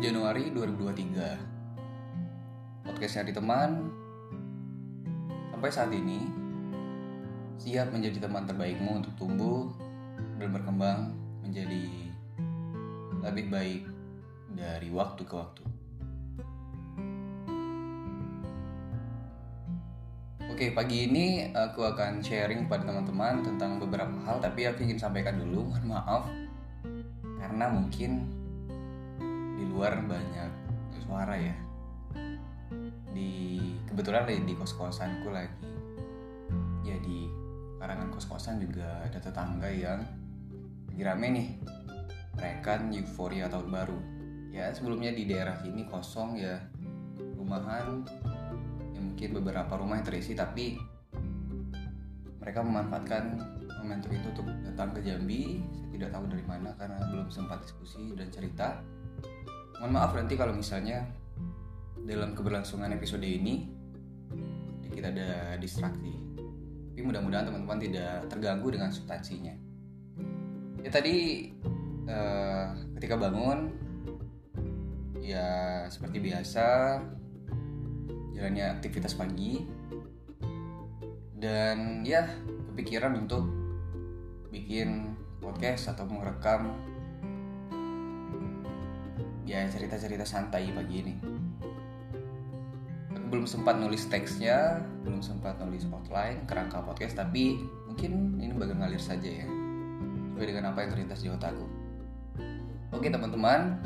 Januari 2023 Podcast Nyari Teman Sampai saat ini Siap menjadi teman terbaikmu untuk tumbuh Dan berkembang menjadi Lebih baik dari waktu ke waktu. Oke, pagi ini aku akan sharing pada teman-teman tentang beberapa hal Tapi aku ingin sampaikan dulu, mohon maaf. Karena mungkin di luar banyak suara ya. Di kebetulan di, di kos kosanku lagi. Ya karangan kos kosan juga ada tetangga yang lagi rame nih. Mereka euforia tahun baru. Ya sebelumnya di daerah sini kosong ya. Rumahan ya mungkin beberapa rumah yang terisi tapi mereka memanfaatkan momentum itu untuk datang ke Jambi. Saya tidak tahu dari mana karena belum sempat diskusi dan cerita mohon maaf nanti kalau misalnya dalam keberlangsungan episode ini sedikit ada distraksi. Tapi mudah-mudahan teman-teman tidak terganggu dengan substansinya. Ya tadi uh, ketika bangun ya seperti biasa jalannya aktivitas pagi dan ya kepikiran untuk bikin podcast atau merekam ya cerita-cerita santai pagi ini. Belum sempat nulis teksnya belum sempat nulis outline kerangka podcast tapi mungkin ini bagian ngalir saja ya. Sesuai dengan apa yang terlintas di otakku oke teman-teman.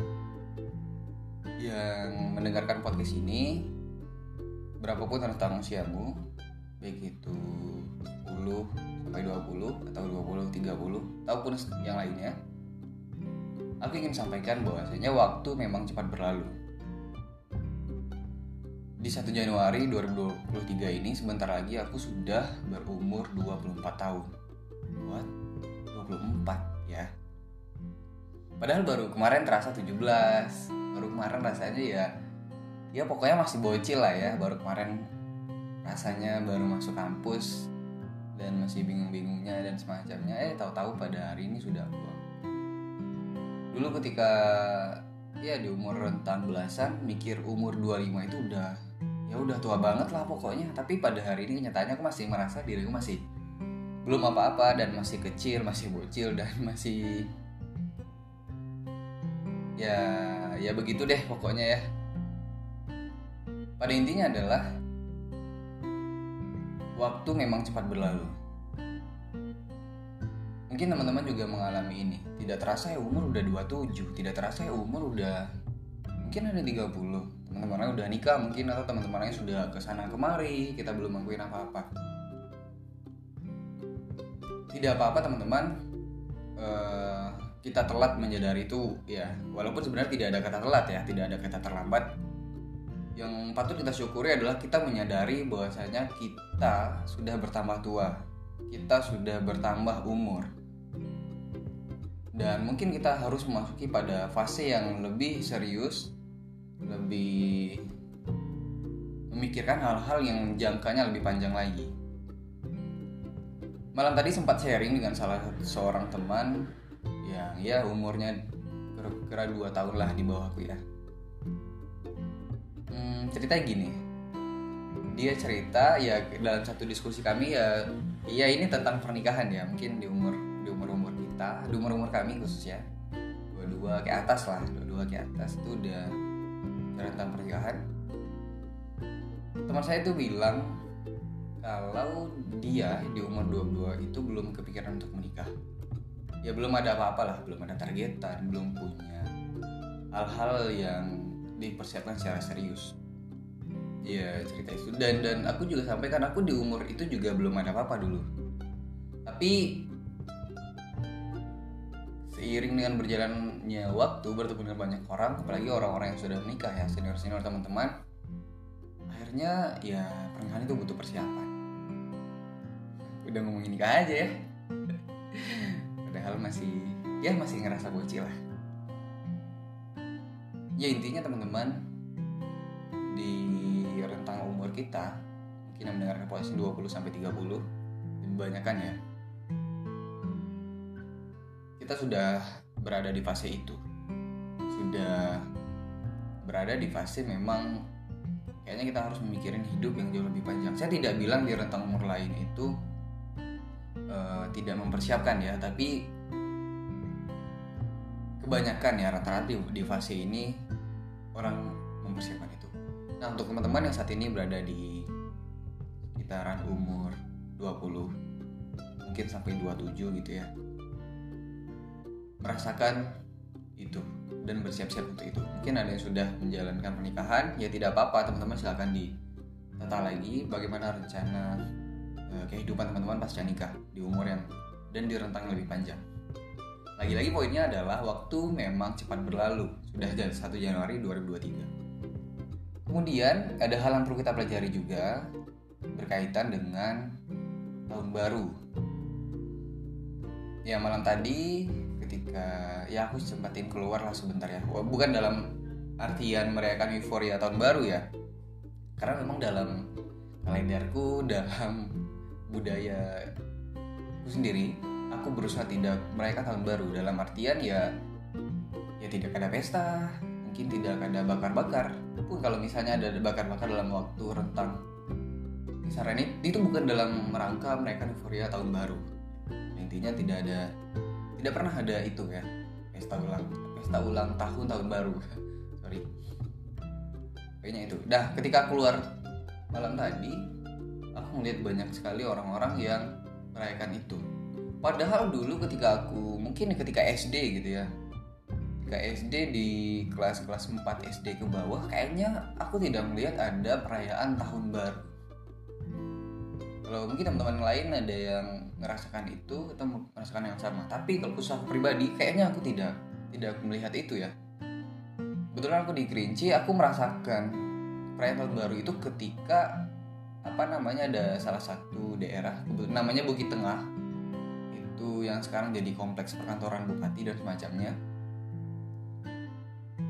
Yang mendengarkan podcast ini berapapun tentang usiamu baik itu 10 sampai 20 atau 20 30 ataupun yang lainnya aku ingin sampaikan bahwasanya waktu memang cepat berlalu. Di 1 Januari 2023 ini sebentar lagi aku sudah berumur 24 tahun. What? 24 ya. Padahal baru kemarin terasa 17. Baru kemarin rasanya ya ya pokoknya masih bocil lah ya. Baru kemarin rasanya baru masuk kampus dan masih bingung-bingungnya dan semacamnya. Eh tahu-tahu pada hari ini sudah dulu ketika ya di umur rentang belasan mikir umur 25 itu udah ya udah tua banget lah pokoknya. Tapi pada hari ini kenyataannya aku masih merasa diriku masih belum apa-apa dan masih kecil masih bocil dan masih ya ya begitu deh pokoknya ya. Pada intinya adalah waktu memang cepat berlalu Mungkin teman-teman juga mengalami ini. Tidak terasa ya umur udah 27, tidak terasa ya umur udah mungkin ada 30. Teman-temannya udah nikah mungkin atau teman-temannya sudah ke sana kemari, kita belum ngelakuin apa-apa. Tidak apa-apa teman-teman. Uh, kita telat menyadari itu ya, walaupun sebenarnya tidak ada kata telat ya, tidak ada kata terlambat. Yang patut kita syukuri adalah kita menyadari bahwasanya kita sudah bertambah tua, kita sudah bertambah umur dan mungkin kita harus memasuki pada fase yang lebih serius lebih memikirkan hal-hal yang jangkanya lebih panjang lagi. Malam tadi sempat sharing dengan salah seorang teman yang ya umurnya kira-kira 2 tahun lah di bawahku ya. Hmm, ceritanya gini. Dia cerita ya dalam satu diskusi kami ya iya ini tentang pernikahan ya mungkin di umur kita di umur umur kami khususnya dua-dua ke atas lah dua-dua ke atas itu udah tentang pernikahan teman saya itu bilang kalau dia di umur 22 itu belum kepikiran untuk menikah. Ya belum ada apa-apa lah belum ada targetan belum punya hal-hal yang dipersiapkan secara serius. Ya cerita itu. Dan dan aku juga sampaikan aku di umur itu juga belum ada apa-apa dulu. Tapi seiring dengan berjalannya waktu bertemu dengan banyak orang apalagi orang-orang yang sudah menikah ya senior senior teman-teman akhirnya ya pernikahan itu butuh persiapan. Udah ngomongin nikah aja ya. Padahal masih ya masih ngerasa bocil lah. Ya intinya teman-teman di rentang umur kita mungkin yang mendengarkan posisi 20 sampai 30 lebih banyak kan ya kita sudah berada di fase itu. Sudah berada di fase memang kayaknya kita harus memikirin hidup yang jauh lebih panjang. Saya tidak bilang di rentang umur lain itu uh, tidak mempersiapkan ya tapi kebanyakan ya rata-rata di, di fase ini orang mempersiapkan itu. Nah untuk teman-teman yang saat ini berada di sekitaran umur 20 mungkin sampai 27 gitu ya merasakan itu dan bersiap-siap untuk itu. Mungkin ada yang sudah menjalankan pernikahan ya tidak apa-apa teman-teman silahkan ditata lagi bagaimana rencana eh, kehidupan teman-teman pasca nikah di umur yang dan di rentang lebih panjang. Lagi-lagi poinnya adalah waktu memang cepat berlalu. Sudah 1 Januari 2023 kemudian ada hal yang perlu kita pelajari juga berkaitan dengan tahun baru. Ya malam tadi ketika ya aku sempatin keluar lah sebentar ya. Bukan dalam artian merayakan euforia tahun baru ya. Karena memang dalam kalenderku dalam budaya aku sendiri aku berusaha tidak merayakan tahun baru. Dalam artian ya ya tidak ada pesta mungkin tidak ada bakar-bakar. Pun kalau misalnya ada bakar-bakar dalam waktu rentang kisaran ini itu bukan dalam rangka merayakan euforia tahun baru. Intinya tidak ada tidak pernah ada itu ya pesta ulang pesta ulang tahun tahun baru. Sorry. Kayaknya itu. Dah ketika keluar malam tadi aku melihat banyak sekali orang-orang yang merayakan itu. Padahal dulu ketika aku mungkin ketika SD gitu ya. Ketika SD di kelas-kelas 4 SD ke bawah kayaknya aku tidak melihat ada perayaan tahun baru. Kalau mungkin teman-teman lain ada yang merasakan itu atau merasakan yang sama. Tapi kalau usaha pribadi kayaknya aku tidak tidak melihat itu ya. Kebetulan aku di Kerinci aku merasakan perayaan tahun baru itu ketika apa namanya ada salah satu daerah namanya Bukit Tengah. Itu yang sekarang jadi kompleks perkantoran bupati dan semacamnya.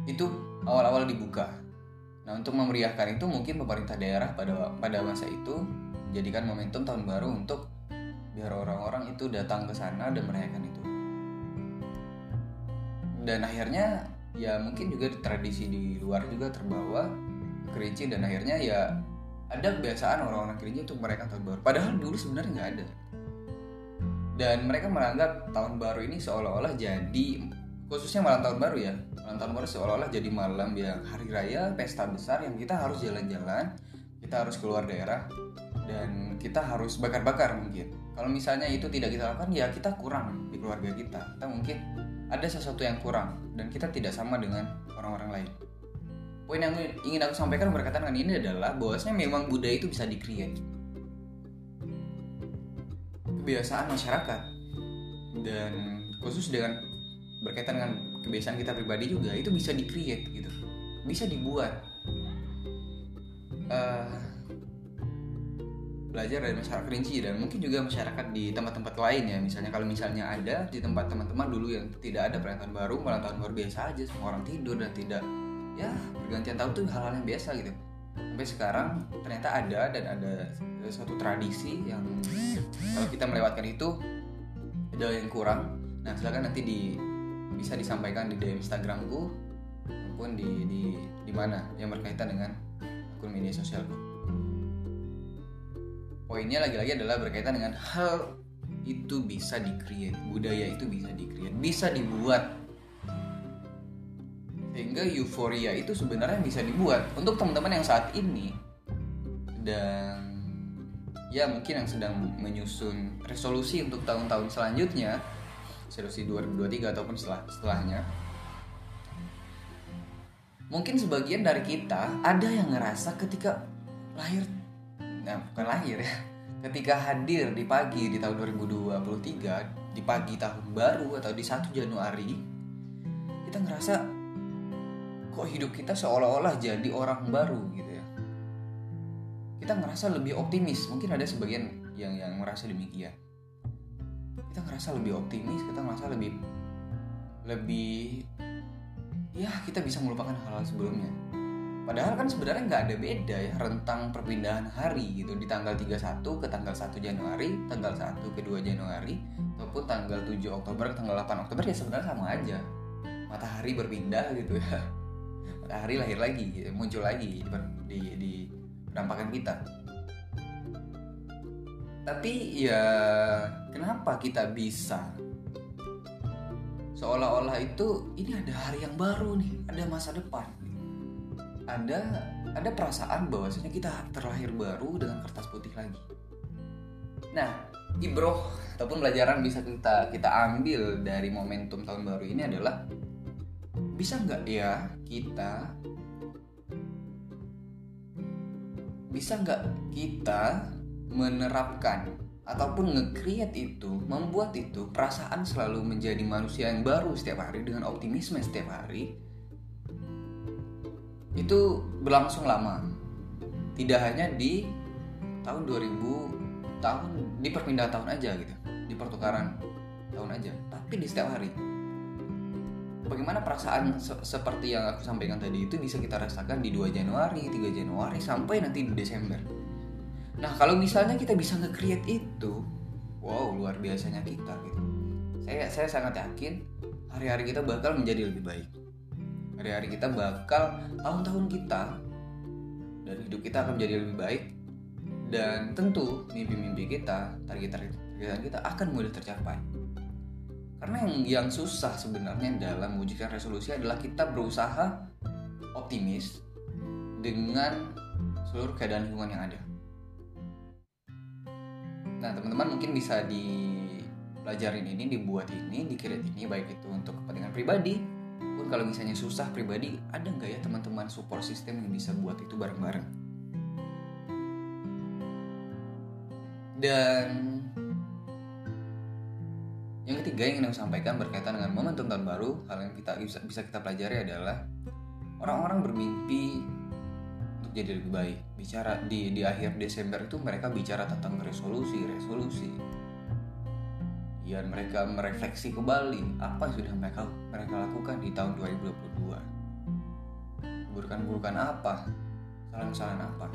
Itu awal-awal dibuka. Nah untuk memeriahkan itu mungkin pemerintah daerah pada pada masa itu jadikan momentum tahun baru untuk biar orang-orang itu datang ke sana dan merayakan itu. Dan akhirnya ya mungkin juga tradisi di luar juga terbawa kerinci dan akhirnya ya ada kebiasaan orang-orang kerinci untuk merayakan tahun baru. Padahal dulu sebenarnya nggak ada. Dan mereka menganggap tahun baru ini seolah-olah jadi khususnya malam tahun baru ya. Malam tahun baru seolah-olah jadi malam yang hari raya pesta besar yang kita harus jalan-jalan kita harus keluar daerah dan kita harus bakar-bakar mungkin. Kalau misalnya itu tidak kita lakukan ya kita kurang di keluarga kita. Kita mungkin ada sesuatu yang kurang dan kita tidak sama dengan orang-orang lain. Poin yang ingin aku sampaikan berkaitan dengan ini adalah bahwasanya memang budaya itu bisa di-create. Kebiasaan masyarakat. Dan khusus dengan berkaitan dengan kebiasaan kita pribadi juga itu bisa di-create gitu. Bisa dibuat. Uh, belajar dari masyarakat Kerinci dan mungkin juga masyarakat di tempat-tempat lain ya. Misalnya kalau misalnya ada di tempat teman-teman dulu yang tidak ada perayaan baru malam tahun baru biasa aja semua orang tidur dan tidak ya pergantian tahun tuh hal-hal yang biasa gitu. Sampai sekarang ternyata ada dan ada suatu tradisi yang kalau kita melewatkan itu ada yang kurang. Nah silakan nanti di bisa disampaikan di DM Instagramku maupun di di di mana yang berkaitan dengan akun media sosialku poinnya lagi-lagi adalah berkaitan dengan hal itu bisa di-create, budaya itu bisa di-create, bisa dibuat. Sehingga euforia itu sebenarnya bisa dibuat untuk teman-teman yang saat ini dan ya mungkin yang sedang menyusun resolusi untuk tahun-tahun selanjutnya, resolusi 2023 ataupun setelah setelahnya. Mungkin sebagian dari kita ada yang ngerasa ketika lahir nah bukan lahir ya. Ketika hadir di pagi di tahun 2023 di pagi tahun baru atau di 1 Januari kita ngerasa kok hidup kita seolah-olah jadi orang baru gitu ya. Kita ngerasa lebih optimis. Mungkin ada sebagian yang yang merasa demikian. Kita ngerasa lebih optimis kita ngerasa lebih lebih ya kita bisa melupakan hal-hal sebelumnya Padahal kan sebenarnya nggak ada beda ya rentang perpindahan hari gitu di tanggal 31 ke tanggal 1 Januari, tanggal 1 ke 2 Januari ataupun tanggal 7 Oktober ke tanggal 8 Oktober ya sebenarnya sama aja. Matahari berpindah gitu ya. matahari lahir lagi muncul lagi di di penampakan kita tapi ya kenapa kita bisa seolah-olah itu ini ada hari yang baru nih ada masa depan ada ada perasaan bahwasanya kita terlahir baru dengan kertas putih lagi? Nah ibroh ataupun pelajaran bisa kita kita ambil dari momentum tahun baru ini adalah bisa nggak ya kita bisa nggak kita menerapkan ataupun nge-create itu, membuat itu perasaan selalu menjadi manusia yang baru setiap hari dengan optimisme setiap hari itu berlangsung lama. Tidak hanya di tahun 2000 tahun di perpindahan tahun aja gitu, di pertukaran tahun aja, tapi di setiap hari. Bagaimana perasaan se seperti yang aku sampaikan tadi itu bisa kita rasakan di 2 Januari, 3 Januari sampai nanti di Desember Nah kalau misalnya kita bisa nge-create itu, wow luar biasanya kita gitu. Saya saya sangat yakin hari-hari kita bakal menjadi lebih baik. Hari-hari kita bakal tahun-tahun kita dan hidup kita akan menjadi lebih baik dan tentu mimpi-mimpi kita, target-target kita akan mudah tercapai. Karena yang yang susah sebenarnya dalam mewujudkan resolusi adalah kita berusaha optimis dengan seluruh keadaan lingkungan yang ada. Nah teman-teman mungkin bisa dipelajarin ini, dibuat ini, dikirim ini baik itu untuk kepentingan pribadi kalau misalnya susah pribadi ada nggak ya teman-teman support system yang bisa buat itu bareng-bareng? Dan yang ketiga yang ingin saya sampaikan berkaitan dengan momentum tahun baru hal yang kita bisa, bisa kita pelajari adalah orang-orang bermimpi jadi lebih baik. Bicara di di akhir Desember itu mereka bicara tentang resolusi resolusi ya mereka merefleksi kembali apa yang sudah mereka mereka lakukan di tahun 2022 keburukan-keburukan apa? Kesalahan-kesalahan apa?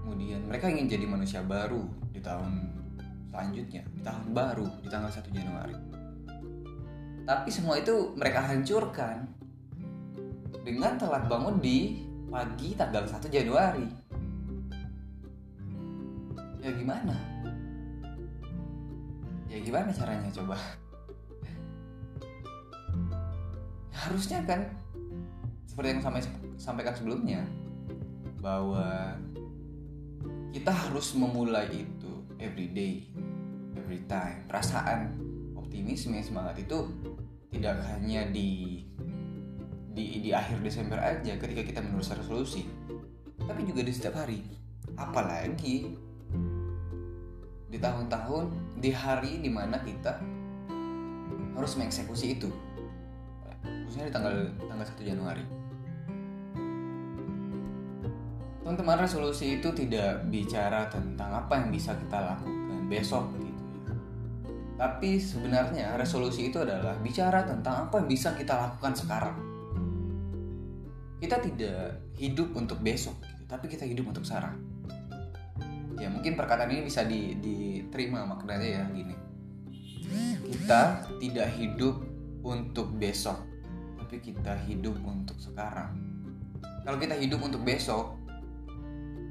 Kemudian mereka ingin jadi manusia baru di tahun selanjutnya di tahun baru di tanggal 1 Januari. Tapi semua itu mereka hancurkan dengan telat bangun di pagi tanggal 1 Januari. Ya gimana ya gimana caranya coba? Harusnya kan seperti yang sampai sampaikan sebelumnya bahwa kita harus memulai itu every day every time. Perasaan optimisme semangat itu tidak hanya di di di akhir Desember aja ketika kita menulis resolusi tapi juga di setiap hari. Apalagi di tahun-tahun di hari di mana kita harus mengeksekusi itu. Khususnya di tanggal tanggal 1 Januari. Teman-teman resolusi itu tidak bicara tentang apa yang bisa kita lakukan besok gitu. Tapi sebenarnya resolusi itu adalah bicara tentang apa yang bisa kita lakukan sekarang. Kita tidak hidup untuk besok gitu, tapi kita hidup untuk sekarang ya mungkin perkataan ini bisa di, diterima maknanya ya gini. Kita tidak hidup untuk besok tapi kita hidup untuk sekarang. Kalau kita hidup untuk besok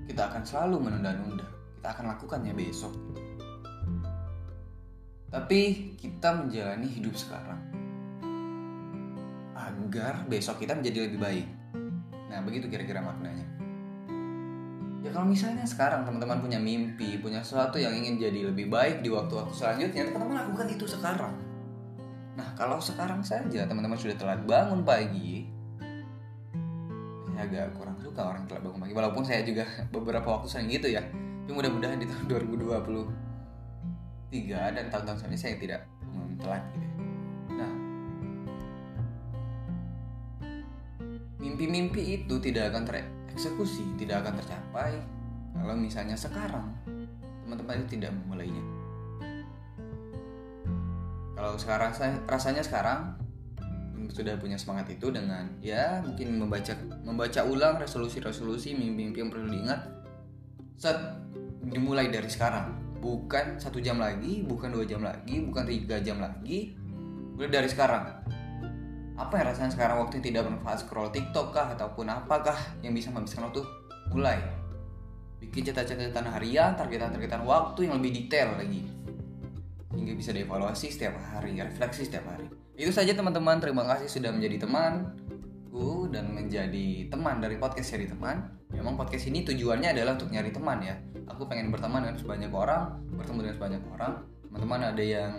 kita akan selalu menunda-nunda. Kita akan lakukannya besok. Tapi kita menjalani hidup sekarang agar besok kita menjadi lebih baik. Nah begitu kira-kira maknanya. Ya kalau misalnya sekarang teman-teman punya mimpi, punya sesuatu yang ingin jadi lebih baik di waktu-waktu selanjutnya, teman-teman lakukan itu sekarang. Nah kalau sekarang saja teman-teman sudah telat bangun pagi, saya agak kurang suka orang telat bangun pagi. Walaupun saya juga beberapa waktu sering gitu ya. Tapi mudah-mudahan di tahun 2023 dan tahun-tahun selanjutnya saya tidak telat gitu. mimpi-mimpi itu tidak akan tereksekusi, tidak akan tercapai kalau misalnya sekarang teman-teman itu tidak memulainya. Kalau sekarang rasanya sekarang sudah punya semangat itu dengan ya mungkin membaca membaca ulang resolusi-resolusi mimpi-mimpi yang perlu diingat set dimulai dari sekarang bukan satu jam lagi bukan dua jam lagi bukan tiga jam lagi mulai dari sekarang apa yang rasanya sekarang waktu tidak bermanfaat scroll TikTok kah ataupun apakah yang bisa menghabiskan waktu? Mulai. Bikin catatan-catatan harian targetan-targetan waktu yang lebih detail lagi. Hingga bisa dievaluasi setiap hari refleksi setiap hari. Itu saja teman-teman. Terima kasih sudah menjadi temanku dan menjadi teman dari podcast seri teman. Memang podcast ini tujuannya adalah untuk nyari teman ya. Aku pengen berteman dengan sebanyak orang bertemu dengan sebanyak orang. Teman-teman ada yang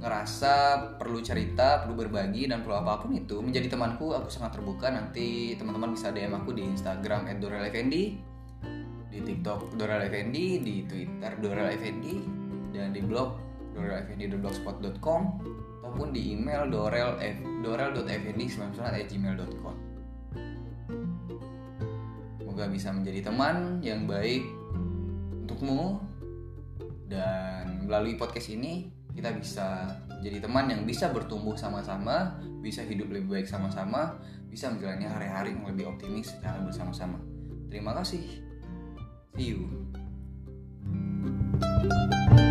ngerasa perlu cerita, perlu berbagi dan perlu apa pun itu menjadi temanku, aku sangat terbuka. Nanti teman-teman bisa DM aku di Instagram @doreleffendi, di TikTok Dorel Effendi, di Twitter Dorel Effendi, dan di blog doreleffendi.blogspot.com ataupun di email dorel dorel.effendi99@gmail.com. Semoga bisa menjadi teman yang baik untukmu dan melalui podcast ini kita bisa jadi teman yang bisa bertumbuh sama-sama, bisa hidup lebih baik sama-sama, bisa menjalani hari-hari yang lebih optimis secara bersama-sama. Terima kasih. See you. thank you